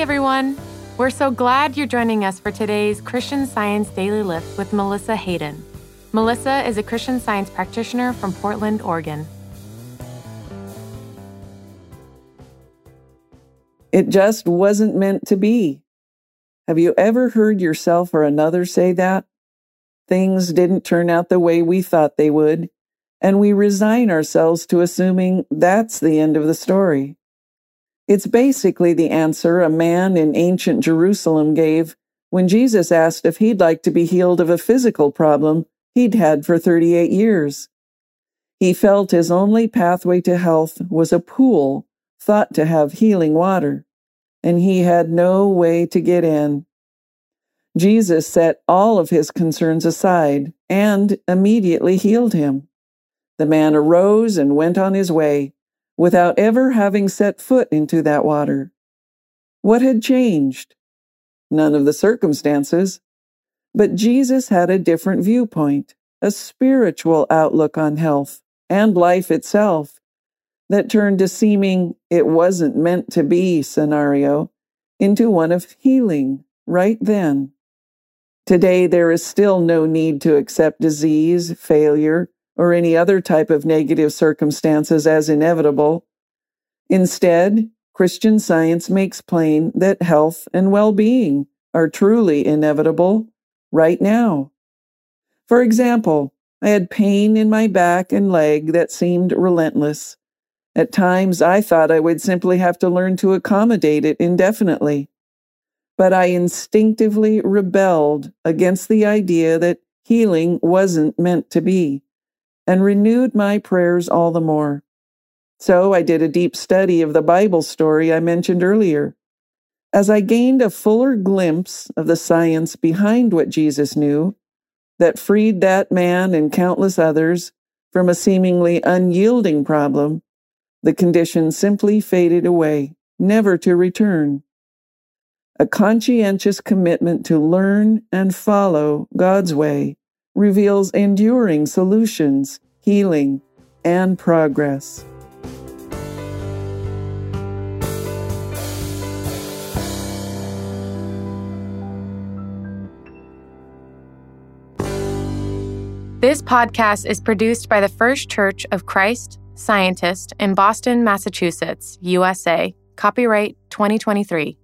everyone. We're so glad you're joining us for today's Christian Science Daily Lift with Melissa Hayden. Melissa is a Christian Science practitioner from Portland, Oregon. It just wasn't meant to be. Have you ever heard yourself or another say that? Things didn't turn out the way we thought they would, and we resign ourselves to assuming that's the end of the story. It's basically the answer a man in ancient Jerusalem gave when Jesus asked if he'd like to be healed of a physical problem he'd had for 38 years. He felt his only pathway to health was a pool thought to have healing water, and he had no way to get in. Jesus set all of his concerns aside and immediately healed him. The man arose and went on his way, without ever having set foot into that water. What had changed? None of the circumstances. But Jesus had a different viewpoint, a spiritual outlook on health and life itself that turned a seeming it wasn't meant to be scenario into one of healing right then. Today, there is still no need to accept disease, failure, or any other type of negative circumstances as inevitable. Instead, Christian science makes plain that health and well being are truly inevitable right now. For example, I had pain in my back and leg that seemed relentless. At times, I thought I would simply have to learn to accommodate it indefinitely. But I instinctively rebelled against the idea that healing wasn't meant to be and renewed my prayers all the more. So I did a deep study of the Bible story I mentioned earlier. As I gained a fuller glimpse of the science behind what Jesus knew, that freed that man and countless others from a seemingly unyielding problem, the condition simply faded away, never to return. A conscientious commitment to learn and follow God's way reveals enduring solutions, healing, and progress. This podcast is produced by the First Church of Christ Scientist in Boston, Massachusetts, USA. Copyright 2023.